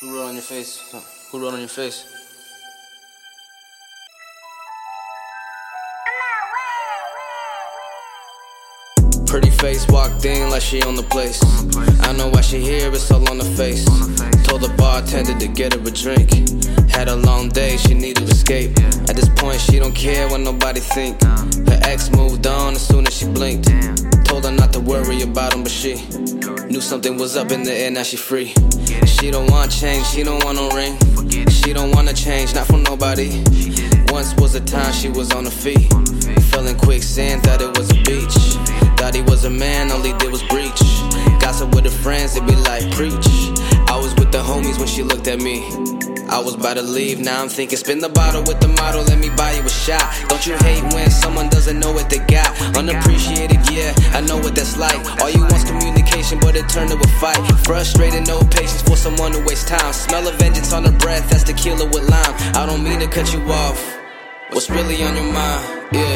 Who wrote on your face? Who wrote on your face? Pretty face walked in like she on the place. I know why she here, it's all on the face. Told the bartender to get her a drink. Had a long day, she needed escape. At this point, she don't care what nobody think. Her ex moved on as soon as she blinked. Told her not to worry about him, but she knew something was up in the air. Now she free. She don't want change, she don't want no ring. She don't wanna change, not for nobody. Once was a time she was on her feet. Fell in quicksand, thought it was a beach. Thought he was a man, all he did was breach. Gossip with her friends, they be like, preach. I was with the homies when she looked at me. I was about to leave, now I'm thinking, spin the bottle with the model, let me buy you a shot. Don't you hate when someone doesn't know what they got? Unappreciated, yeah, I know what that's like. All you want's communication, but it turned to a fight. Frustrated, no patience for someone to waste time. Smell of vengeance on her breath, that's the killer with lime. I don't mean to cut you off. What's really on your mind? Yeah.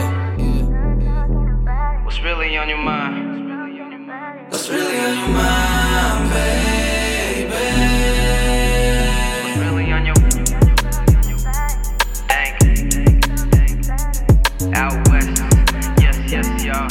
Yes, yes, y'all.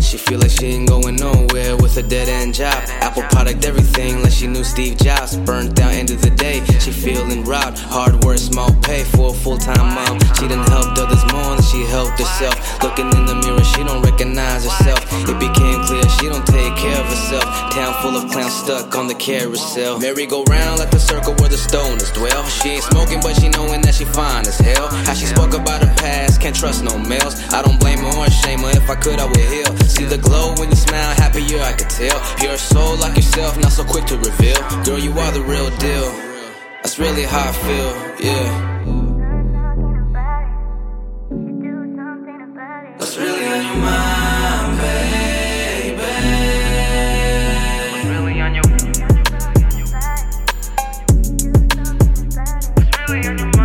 She feel like she ain't going nowhere with a dead end job. Apple product, everything like she knew Steve Jobs. Burnt out end of the day. She feeling robbed. Hard work, small pay for a full time mom. She done helped others more than she helped herself. Looking in the mirror, she don't recognize herself. It became clear she don't take care of herself. Town full of clowns stuck on the carousel. Merry go round like the circle where the stoners dwell. She ain't smoking, but she she trust no males. I don't blame her or shame her. If I could, I would heal. See the glow when you smile, happier I could tell. Pure soul like yourself, not so quick to reveal. Girl, you are the real deal. That's really how I feel, yeah. Really on your mind, baby? Really on your on your